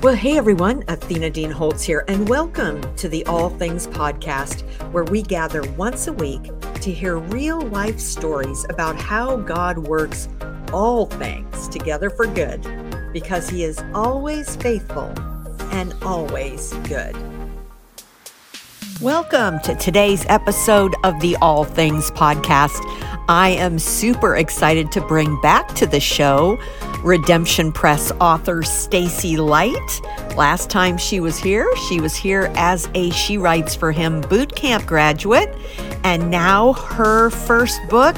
Well, hey everyone, Athena Dean Holtz here, and welcome to the All Things Podcast, where we gather once a week to hear real life stories about how God works all things together for good, because He is always faithful and always good. Welcome to today's episode of the All Things Podcast. I am super excited to bring back to the show Redemption Press author Stacy Leicht. Last time she was here, she was here as a She Writes for Him boot camp graduate, and now her first book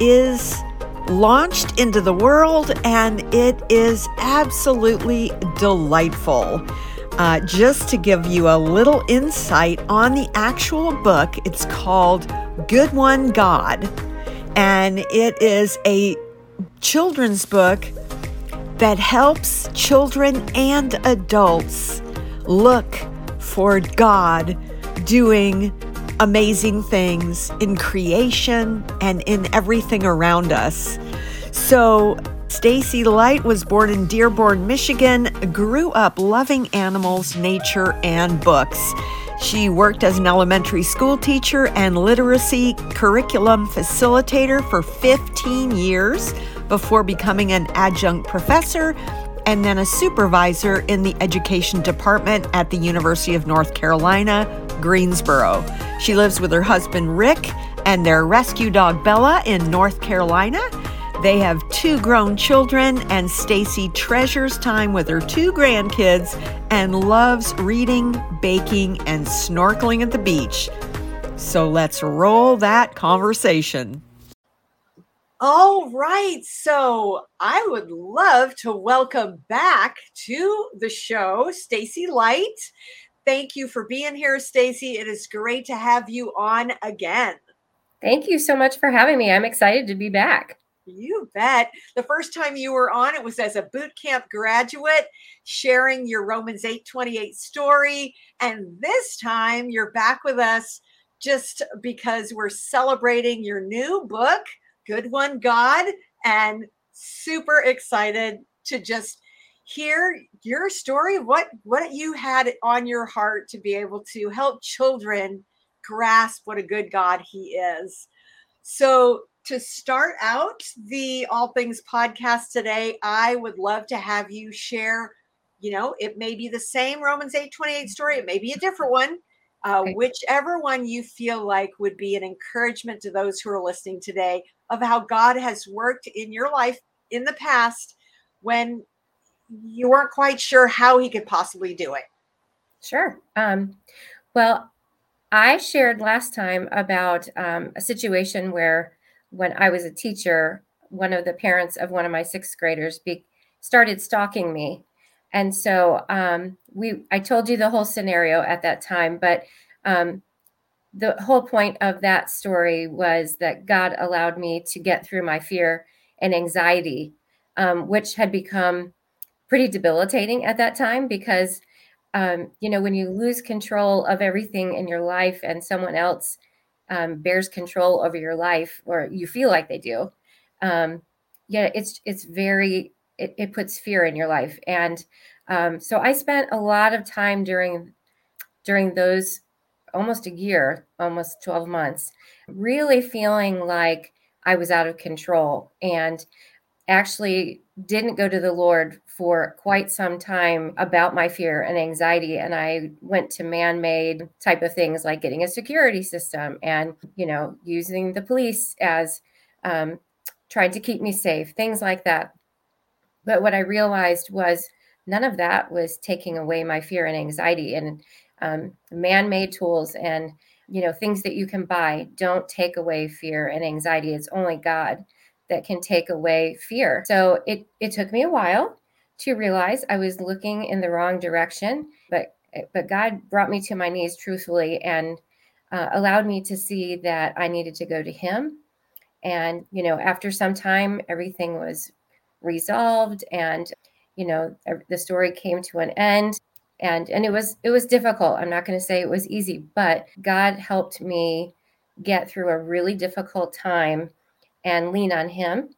is launched into the world, and it is absolutely delightful. Uh, just to give you a little insight on the actual book, it's called Good One God, and it is a children's book that helps children and adults look for God doing amazing things in creation and in everything around us. So, Stacy Leicht was born in Dearborn, Michigan, grew up loving animals, nature, and books. She worked as an elementary school teacher and literacy curriculum facilitator for 15 years before becoming an adjunct professor and then a supervisor in the education department at the University of North Carolina, Greensboro. She lives with her husband Rick and their rescue dog Bella in North Carolina. They have two grown children, and Stacy treasures time with her two grandkids and loves reading, baking, and snorkeling at the beach. So let's roll that conversation. All right. So I would love to welcome back to the show Stacy Leicht. Thank you for being here, Stacy. It is great to have you on again. Thank you so much for having me. I'm excited to be back. You bet. The first time you were on it was as a boot camp graduate, sharing your Romans 8:28 story, and this time you're back with us just because we're celebrating your new book good one, God, and super excited to just hear your story what what you had on your heart to be able to help children grasp what a good god he is. So to start out the all things podcast today i would love to have you share you know it may be the same romans 8 28 story it may be a different one uh, whichever one you feel like would be an encouragement to those who are listening today of how God has worked in your life in the past when you weren't quite sure how he could possibly do it. Sure. Um, well, I shared last time about um, a situation where when I was a teacher, one of the parents of one of my sixth graders be- started stalking me. And so um, we, I told you the whole scenario at that time, but um, the whole point of that story was that God allowed me to get through my fear and anxiety, um, which had become pretty debilitating at that time because, um, you know, when you lose control of everything in your life and someone else um, bears control over your life, or you feel like they do, um, yeah, it's it's very it, it, puts fear in your life, and um, so I spent a lot of time during during those almost a year, almost 12 months, really feeling like I was out of control and actually didn't go to the Lord for quite some time about my fear and anxiety. And I went to man made type of things like getting a security system and, you know, using the police as um, trying to keep me safe, things like that. But what I realized was none of that was taking away my fear and anxiety. And um, man-made tools and you know things that you can buy don't take away fear and anxiety it's only god that can take away fear so it it took me a while to realize i was looking in the wrong direction but but god brought me to my knees truthfully and uh, allowed me to see that i needed to go to him and you know after some time everything was resolved and you know the story came to an end and and it was it was difficult. I'm not going to say it was easy but god helped me get through a really difficult time and lean on him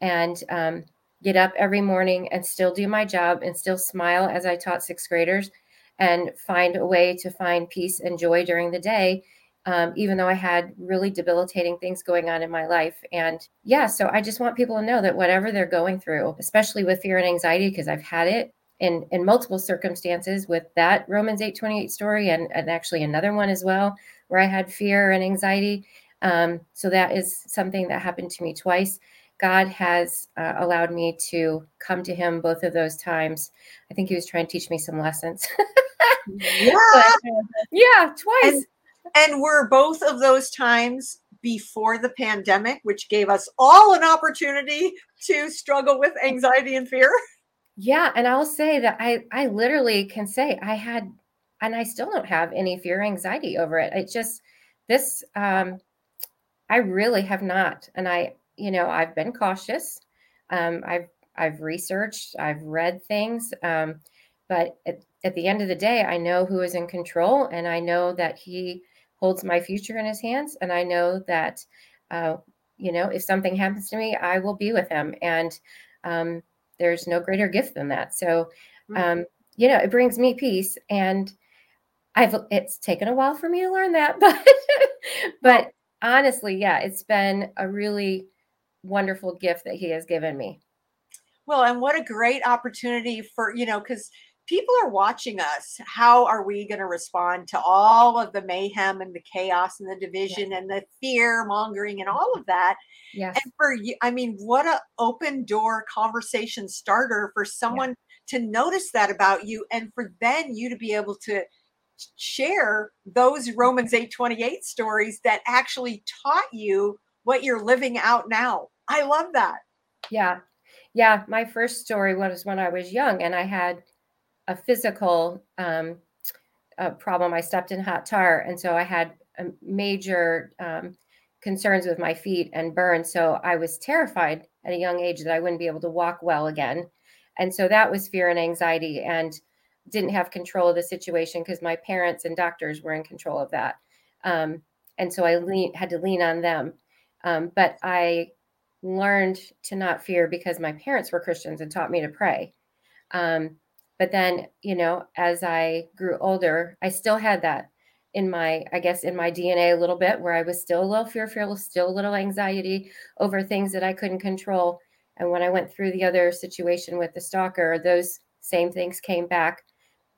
and um, get up every morning and still do my job and still smile as I taught sixth graders and find a way to find peace and joy during the day um, even though I had really debilitating things going on in my life. And yeah, so I just want people to know that whatever they're going through, especially with fear and anxiety, because I've had it in in multiple circumstances with that Romans 8:28 story and, and actually another one as well, where I had fear and anxiety. Um, so that is something that happened to me twice. God has uh, allowed me to come to Him both of those times. I think He was trying to teach me some lessons. yeah, but, uh, yeah, twice. And- and were both of those times before the pandemic, which gave us all an opportunity to struggle with anxiety and fear. Yeah, and I'll say that I I literally can say I had and I still don't have any fear or anxiety over it. It just this um I really have not and I you know, I've been cautious. Um I've I've researched, I've read things um but at, at the end of the day, I know who is in control and I know that he holds my future in his hands. And I know that, uh, you know, if something happens to me, I will be with him. And um, there's no greater gift than that. So, um, you know, it brings me peace. And I've, it's taken a while for me to learn that, but, but honestly, yeah, it's been a really wonderful gift that he has given me. Well, and what a great opportunity for, you know, because people are watching us. How are we going to respond to all of the mayhem and the chaos and the division yeah. and the fear mongering and all of that? Yes. And for you, I mean, what a open door conversation starter for someone yeah. to notice that about you and for then you to be able to share those Romans 8:28 stories that actually taught you what you're living out now. I love that. Yeah. Yeah, my first story was when I was young and I had a physical um, a problem. I stepped in hot tar, and so I had major um, concerns with my feet and burns. So I was terrified at a young age that I wouldn't be able to walk well again, and so that was fear and anxiety, and didn't have control of the situation because my parents and doctors were in control of that, um, and so I lean, had to lean on them. Um, but I learned to not fear because my parents were Christians and taught me to pray. Um, but then, you know, as I grew older, I still had that in my, I guess, in my DNA a little bit where I was still a little fearful, still a little anxiety over things that I couldn't control. And when I went through the other situation with the stalker, those same things came back.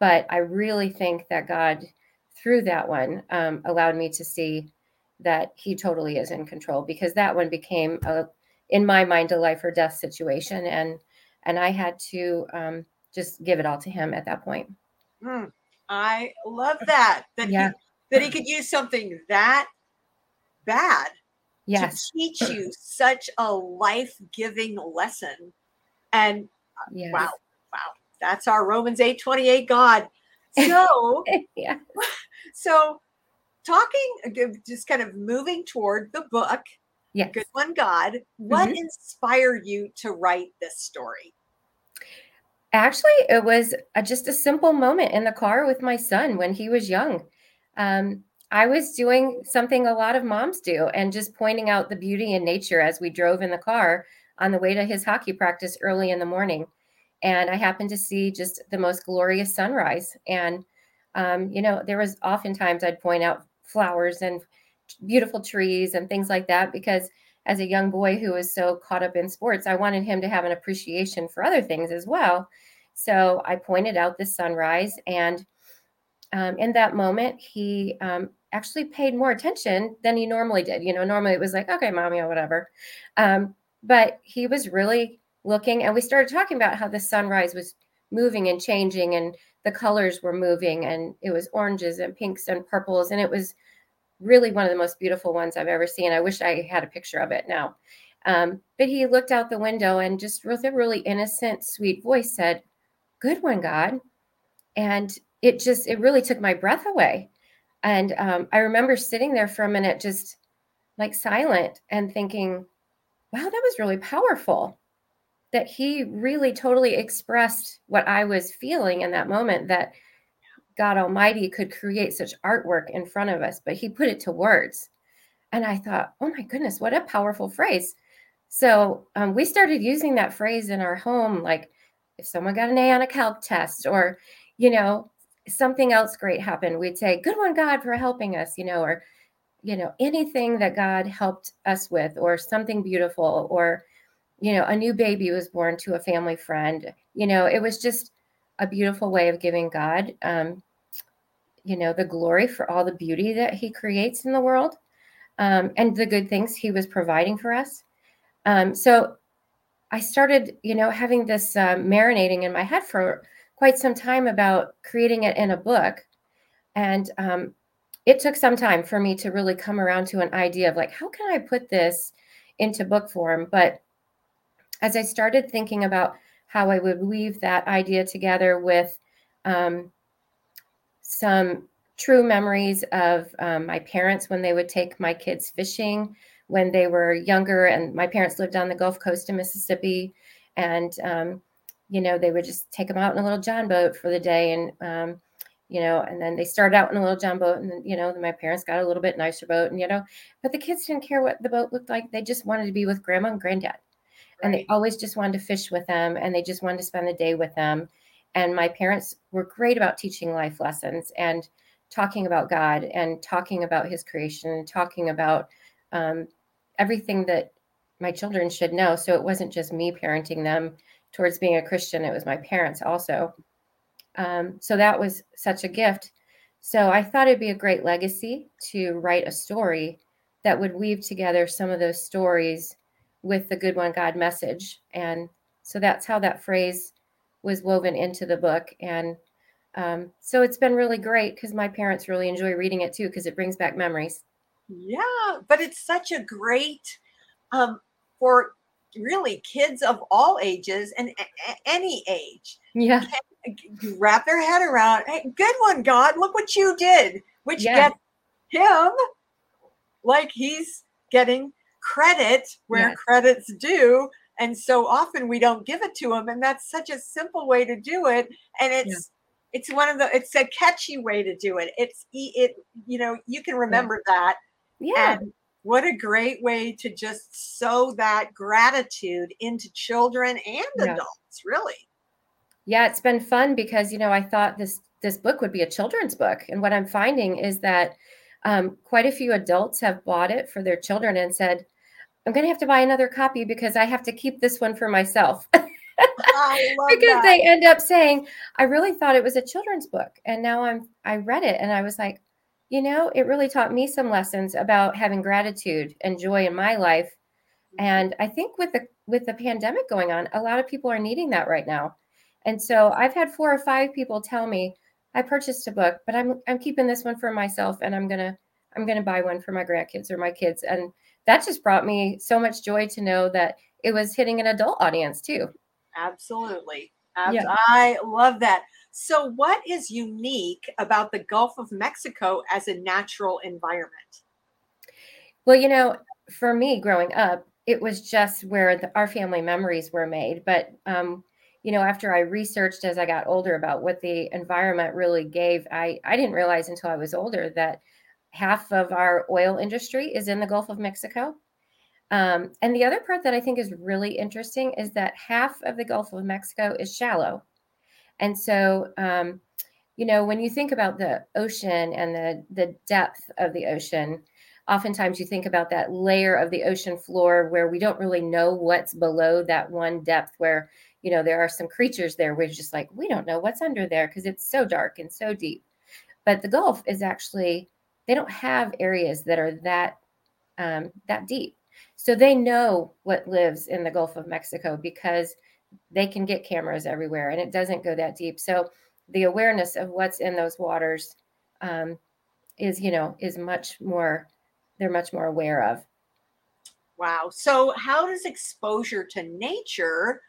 But I really think that God, through that one, um, allowed me to see that He totally is in control because that one became, a, in my mind, a life or death situation, and and I had to um, just give it all to him at that point. Mm, I love that. That yeah. he, that he could use something that bad yes. to teach you such a life-giving lesson. And uh, yes. wow, wow, that's our Romans 8 28 God. So yeah. So talking uh, just kind of moving toward the book. Yeah. Good one God. What mm-hmm. inspired you to write this story? Actually, it was a, just a simple moment in the car with my son when he was young. Um, I was doing something a lot of moms do and just pointing out the beauty in nature as we drove in the car on the way to his hockey practice early in the morning. And I happened to see just the most glorious sunrise. And, um, you know, there was oftentimes I'd point out flowers and beautiful trees and things like that because as a young boy who was so caught up in sports, I wanted him to have an appreciation for other things as well. So I pointed out the sunrise, and um, in that moment, he um, actually paid more attention than he normally did. You know, normally it was like, okay, mommy, or whatever. Um, but he was really looking, and we started talking about how the sunrise was moving and changing, and the colors were moving, and it was oranges and pinks and purples, and it was really one of the most beautiful ones I've ever seen. I wish I had a picture of it now. Um, but he looked out the window and just with a really innocent, sweet voice said, Good one, God. And it just, it really took my breath away. And um, I remember sitting there for a minute, just like silent and thinking, wow, that was really powerful. That he really totally expressed what I was feeling in that moment that God Almighty could create such artwork in front of us, but he put it to words. And I thought, oh my goodness, what a powerful phrase. So um, we started using that phrase in our home, like if someone got an A on a calc test or, you know, something else great happened, we'd say, Good one, God, for helping us, you know, or, you know, anything that God helped us with, or something beautiful, or, you know, a new baby was born to a family friend. You know, it was just a beautiful way of giving God, um, you know, the glory for all the beauty that He creates in the world um, and the good things He was providing for us. Um, so I started, you know, having this uh, marinating in my head for quite some time about creating it in a book. And um, it took some time for me to really come around to an idea of like, how can I put this into book form? But as I started thinking about how I would weave that idea together with um, some true memories of um, my parents when they would take my kids fishing when they were younger, and my parents lived on the Gulf Coast of Mississippi, and um, you know, they would just take them out in a little John boat for the day. And, um, you know, and then they started out in a little John boat. And then, you know, my parents got a little bit nicer boat. And, you know, but the kids didn't care what the boat looked like. They just wanted to be with grandma and granddad. Right. And they always just wanted to fish with them and they just wanted to spend the day with them. And my parents were great about teaching life lessons and talking about God and talking about his creation and talking about um, everything that my children should know. So it wasn't just me parenting them towards being a Christian. It was my parents also. Um, so that was such a gift. So I thought it'd be a great legacy to write a story that would weave together some of those stories with the good one God message. And so that's how that phrase was woven into the book. And um, so it's been really great because my parents really enjoy reading it too because it brings back memories. Yeah, but it's such a great um, for really kids of all ages and a- any age. Yeah. Wrap their head around, hey, good one, God, look what you did, which yeah. gets him like he's getting credit where yes. credit's due. And so often we don't give it to them And that's such a simple way to do it. And it's, yeah. it's one of the, it's a catchy way to do it. It's, it, you know, you can remember yeah. that. Yeah. And what a great way to just sow that gratitude into children and yeah. adults really yeah it's been fun because you know i thought this this book would be a children's book and what i'm finding is that um, quite a few adults have bought it for their children and said i'm going to have to buy another copy because i have to keep this one for myself because that. they end up saying i really thought it was a children's book and now i'm i read it and i was like you know, it really taught me some lessons about having gratitude and joy in my life. Mm-hmm. And I think with the with the pandemic going on, a lot of people are needing that right now. And so I've had four or five people tell me, I purchased a book, but I'm I'm keeping this one for myself and I'm gonna I'm gonna buy one for my grandkids or my kids. And that just brought me so much joy to know that it was hitting an adult audience too. Absolutely. Yeah. I love that. So, what is unique about the Gulf of Mexico as a natural environment? Well, you know, for me growing up, it was just where the, our family memories were made. But, um, you know, after I researched as I got older about what the environment really gave, I, I didn't realize until I was older that half of our oil industry is in the Gulf of Mexico. Um, and the other part that I think is really interesting is that half of the Gulf of Mexico is shallow. And so, um, you know, when you think about the ocean and the, the depth of the ocean, oftentimes you think about that layer of the ocean floor where we don't really know what's below that one depth where, you know, there are some creatures there where it's just like, we don't know what's under there because it's so dark and so deep. But the Gulf is actually, they don't have areas that are that um, that deep. So they know what lives in the Gulf of Mexico because they can get cameras everywhere and it doesn't go that deep. So the awareness of what's in those waters um, is, you know, is much more, they're much more aware of. Wow. So, how does exposure to nature,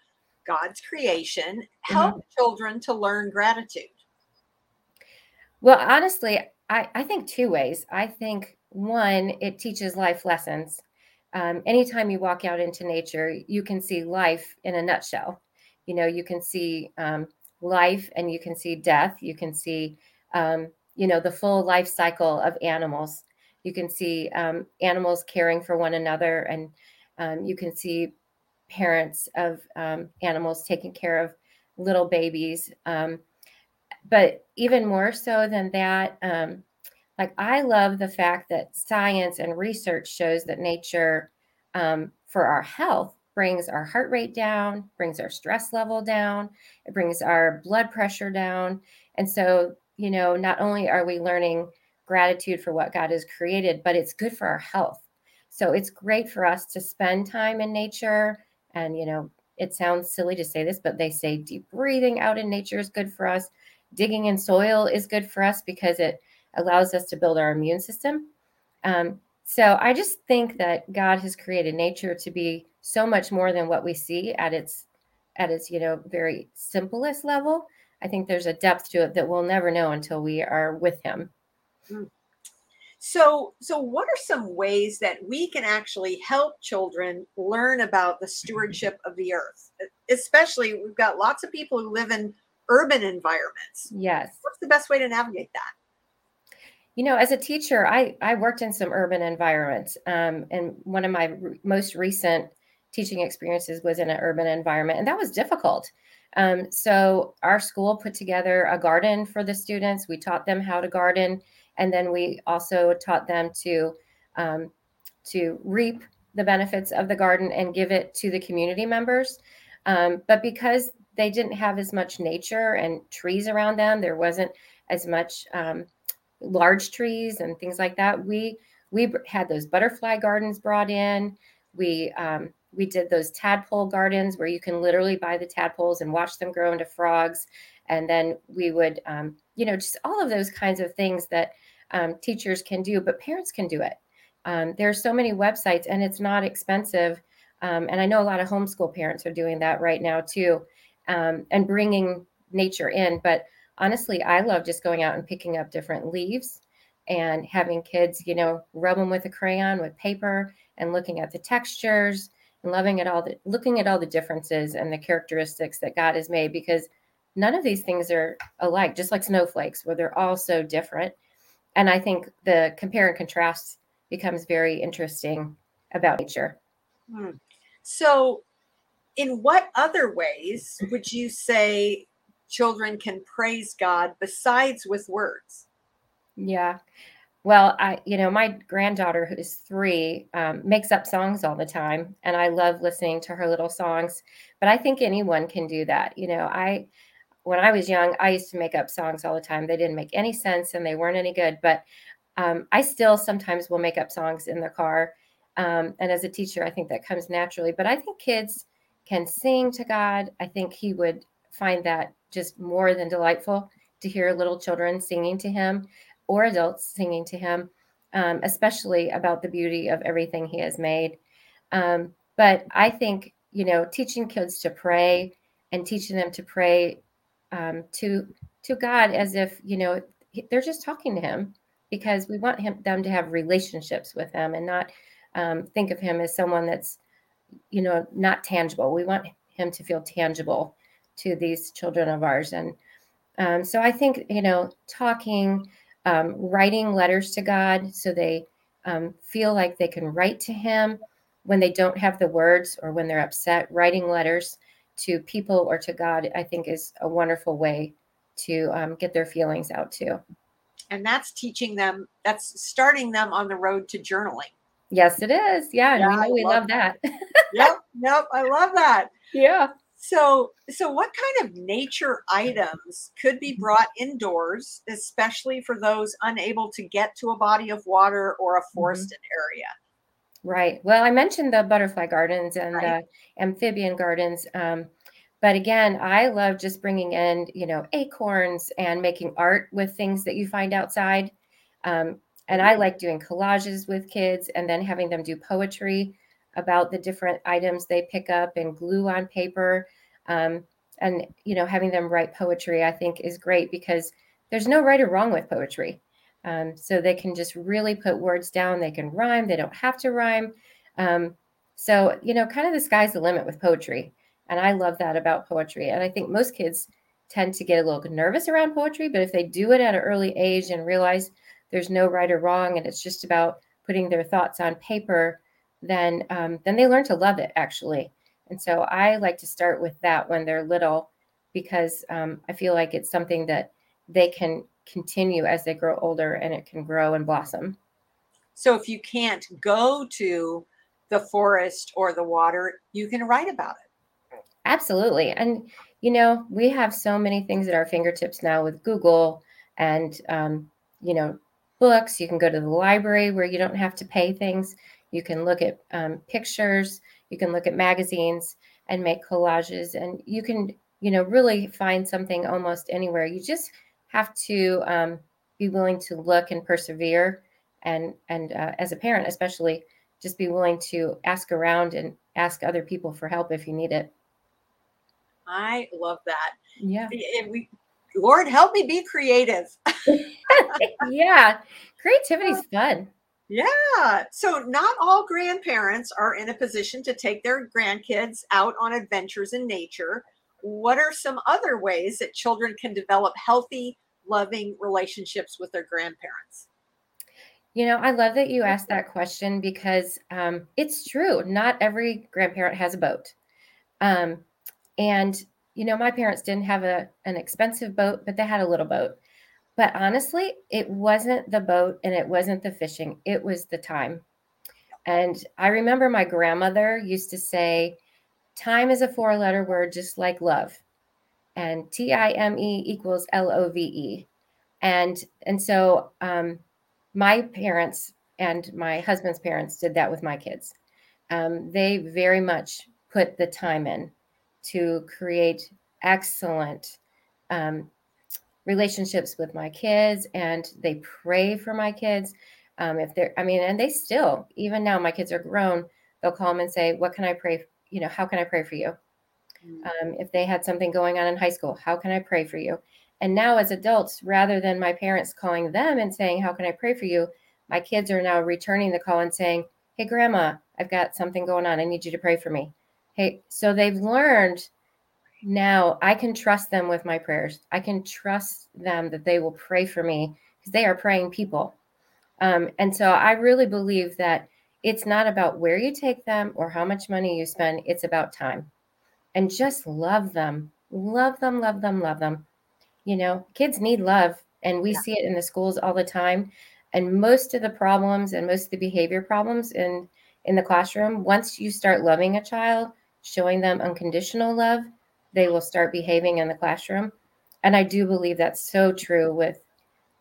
God's creation, help mm-hmm. children to learn gratitude? Well, honestly, I, I think two ways. I think one, it teaches life lessons um, anytime you walk out into nature, you can see life in a nutshell. You know, you can see um, life and you can see death. You can see, um, you know, the full life cycle of animals. You can see um, animals caring for one another and Um, you can see parents of um, animals taking care of little babies. Um, but even more so than that, um, like I love the fact that science and research shows that nature um, for our health brings our heart rate down, brings our stress level down, it brings our blood pressure down. And so, you know, not only are we learning gratitude for what God has created, but it's good for our health. So it's great for us to spend time in nature. And, you know, it sounds silly to say this, but they say deep breathing out in nature is good for us. Digging in soil is good for us because it allows us to build our immune system. Um, so I just think that God has created nature to be so much more than what we see at its at its you know very simplest level. I think there's a depth to it that we'll never know until we are with Him. Mm. So, so what are some ways that we can actually help children learn about the stewardship of the earth? Especially, we've got lots of people who live in urban environments. Yes. What's the best way to navigate that? You know, as a teacher, I I worked in some urban environments, um, and one of my re- most recent teaching experiences was in an urban environment, and that was difficult. Um, so our school put together a garden for the students. We taught them how to garden, and then we also taught them to um, to reap the benefits of the garden and give it to the community members. Um, but because they didn't have as much nature and trees around them, there wasn't as much um, large trees and things like that. We we had those butterfly gardens brought in. We um, we did those tadpole gardens where you can literally buy the tadpoles and watch them grow into frogs. And then we would, um, you know, just all of those kinds of things that um, teachers can do, but parents can do it. Um, there are so many websites, and it's not expensive. Um, and I know a lot of homeschool parents are doing that right now too, um, and bringing nature in. But honestly, I love just going out and picking up different leaves and having kids, you know, rub them with a crayon with paper and looking at the textures and loving at all the looking at all the differences and the characteristics that God has made because none of these things are alike, just like snowflakes, where they're all so different. And I think the compare and contrast becomes very interesting about nature. Hmm. So, in what other ways would you say children can praise God besides with words? Yeah. Well, I, you know, my granddaughter, who is three, um, makes up songs all the time, and I love listening to her little songs. But I think anyone can do that. You know, I, when I was young, I used to make up songs all the time. They didn't make any sense and they weren't any good. But um, I still sometimes will make up songs in the car. Um, and as a teacher, I think that comes naturally. But I think kids can sing to God. I think He would find that just more than delightful to hear little children singing to Him or adults singing to him, um, especially about the beauty of everything he has made. Um, but I think, you know, teaching kids to pray and teaching them to pray um, to to God as if, you know, they're just talking to him because we want him them to have relationships with him and not um, think of him as someone that's, you know, not tangible. We want him to feel tangible to these children of ours. And um, so I think, you know, talking, um, writing letters to God so they um, feel like they can write to Him when they don't have the words or when they're upset. Writing letters to people or to God, I think, is a wonderful way to um, get their feelings out too. And that's teaching them, that's starting them on the road to journaling. Yes, it is. Yeah. Yeah, we know we love, love that. that. yep. Yep. I love that. Yeah. So, so what kind of nature items could be mm-hmm. brought indoors, especially for those unable to get to a body of water or a mm-hmm. forested mm-hmm. area? Right. Well, I mentioned the butterfly gardens and right. the amphibian gardens. Um, but again, I love just bringing in, you know, acorns and making art with things that you find outside. Um, and I mm-hmm. like doing collages with kids and then having them do poetry about the different items they pick up and glue on paper. Um, and, you know, having them write poetry, I think is great because there's no right or wrong with poetry. Um, so they can just really put words down. They can rhyme. They don't have to rhyme. Um, so, you know, kind of the sky's the limit with poetry. And I love that about poetry. And I think most kids tend to get a little nervous around poetry, but if they do it at an early age and realize there's no right or wrong and it's just about putting their thoughts on paper, then um, then they learn to love it actually. And so I like to start with that when they're little because um, I feel like it's something that they can continue as they grow older and it can grow and blossom. So if you can't go to the forest or the water, you can write about it. Absolutely. And, you know, we have so many things at our fingertips now with Google and, um, you know, books. You can go to the library where you don't have to pay things. You can look at um, pictures. You can look at magazines and make collages. And you can, you know, really find something almost anywhere. You just have to um, be willing to look and persevere. And, and uh, as a parent, especially, just be willing to ask around and ask other people for help if you need it. I love that. Yeah. And we, Lord, help me be creative. yeah. Creativity's fun. Yeah. So, not all grandparents are in a position to take their grandkids out on adventures in nature. What are some other ways that children can develop healthy, loving relationships with their grandparents? You know, I love that you asked that question because um, it's true. Not every grandparent has a boat. Um, and, you know, my parents didn't have a, an expensive boat, but they had a little boat. But honestly, it wasn't the boat and it wasn't the fishing, it was the time. And I remember my grandmother used to say, time is a four letter word, just like love. And T I M E equals L O V E. And, and so, um, my parents and my husband's parents did that with my kids. Um, they very much put the time in to create excellent um, relationships with my kids, and they pray for my kids. Um, if they're, I mean, and they still, even now, my kids are grown. They'll call them and say, "What can I pray? You know, how can I pray for you?" Mm. Um, if they had something going on in high school, how can I pray for you? And now, as adults, rather than my parents calling them and saying, How can I pray for you? My kids are now returning the call and saying, Hey, grandma, I've got something going on. I need you to pray for me. Hey, so they've learned now I can trust them with my prayers. I can trust them that they will pray for me because they are praying people. Um, and so I really believe that it's not about where you take them or how much money you spend, it's about time. And just love them, love them, love them, love them. You know, kids need love, and we yeah. see it in the schools all the time. And most of the problems and most of the behavior problems in in the classroom, once you start loving a child, showing them unconditional love, they will start behaving in the classroom. And I do believe that's so true with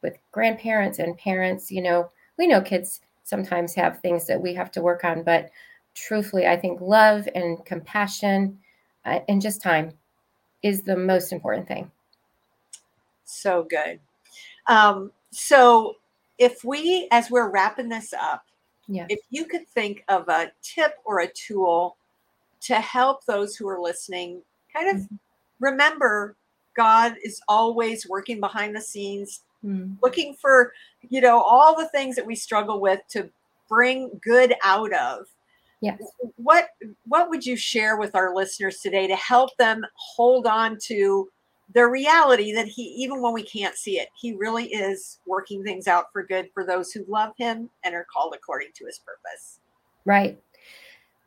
with grandparents and parents. You know, we know kids sometimes have things that we have to work on, but truthfully, I think love and compassion uh, and just time is the most important thing. So good. Um, so, if we, as we're wrapping this up, yeah. if you could think of a tip or a tool to help those who are listening kind of mm-hmm. remember God is always working behind the scenes, mm-hmm. looking for, you know, all the things that we struggle with to bring good out of. Yes. What what would you share with our listeners today to help them hold on to the reality that he even when we can't see it he really is working things out for good for those who love him and are called according to his purpose right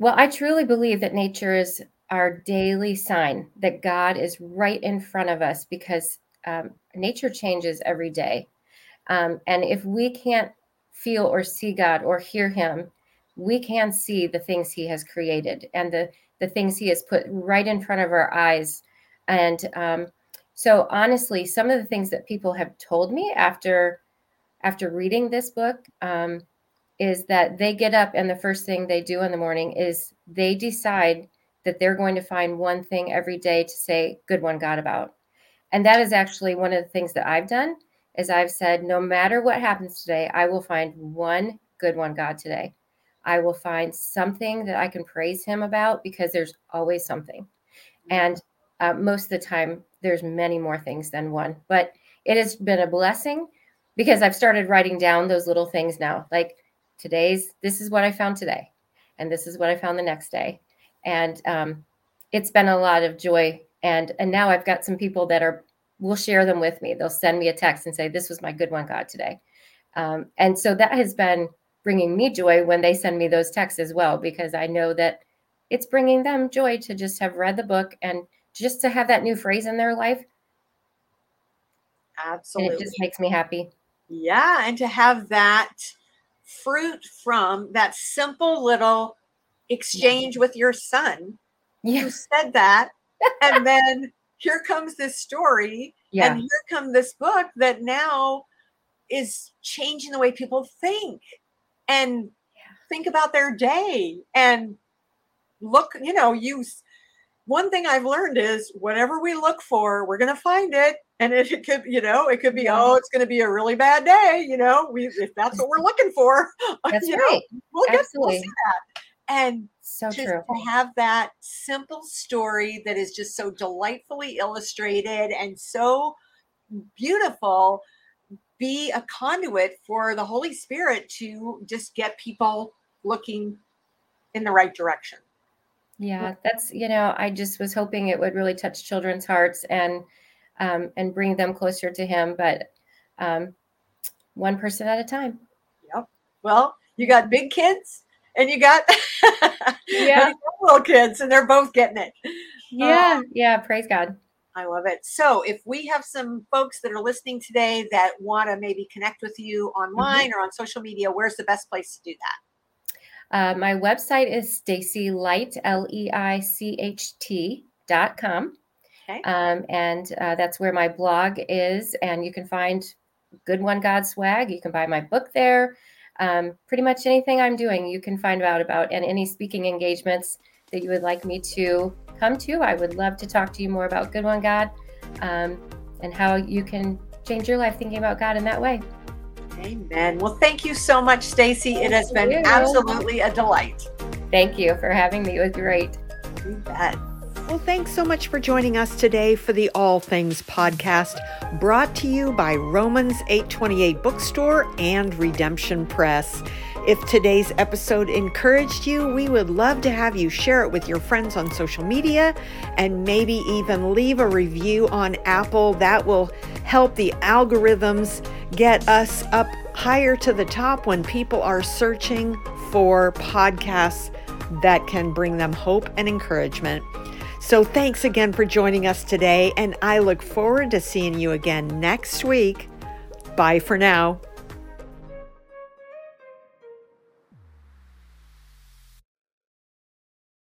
well i truly believe that nature is our daily sign that god is right in front of us because um, nature changes every day. Um, and if we can't feel or see god or hear him we can see the things he has created and the the things he has put right in front of our eyes. And um, so honestly, some of the things that people have told me after after reading this book um, is that they get up and the first thing they do in the morning is they decide that they're going to find one thing every day to say good one god about. And that is actually one of the things that i've done is i've said no matter what happens today i will find one good one god today. I will find something that i can praise him about because there's always something. And uh, most of the time there's many more things than one. But it has been a blessing because i've started writing down those little things now. Like today's this is what i found today and this is what i found the next day and um, it's been a lot of joy and and now i've got some people that are will share them with me they'll send me a text and say this was my good one god today um, and so that has been bringing me joy when they send me those texts as well, because I know that it's bringing them joy to just have read the book and just to have that new phrase in their life. Absolutely. And it just makes me happy. Yeah. And to have that fruit from that simple little exchange with your son Yeah. who said that. and then here comes this story. Yeah. And here come this book that now is changing the way people think and think about their day and look, you know, use one thing I've learned is whatever we look for, we're going to find it. And it, it could, you know, it could be, oh, it's going to be a really bad day. You know, we, if that's what we're looking for, That's you know, we'll get, we'll see that. And So just true. to have that simple story that is just so delightfully illustrated and so beautiful be a conduit for the Holy Spirit to just get people looking in the right direction. Yeah, that's you know, I just was hoping it would really touch children's hearts and um, and bring them closer to Him, but um, one person at a time. Yeah. Well, you got big kids and you got, Yeah. and you got little kids, and they're both getting it. Yeah, yeah. Praise God. I love it. So, if we have some folks that are listening today that want to maybe connect with you online or on social media, where's the best place to do that? Uh, my website is Stacy Leicht, L E I C H T dot com. Okay. Um, and uh, that's where my blog is. And you can find Good One God swag. You can buy my book there. Um, pretty much anything I'm doing, you can find out about, and any speaking engagements that you would like me to come to. I would love to talk to you more about Good One God um, and how you can change your life thinking about God in that way. Amen. Well, thank you so much, Stacy. It has been absolutely a delight. Thank you for having me. It was great. You bet. Well, thanks so much for joining us today for the All Things podcast, brought to you by Romans 828 Bookstore and Redemption Press. If today's episode encouraged you, we would love to have you share it with your friends on social media and maybe even leave a review on Apple. That will help the algorithms get us up higher to the top when people are searching for podcasts that can bring them hope and encouragement. So, thanks again for joining us today, and I look forward to seeing you again next week. Bye for now.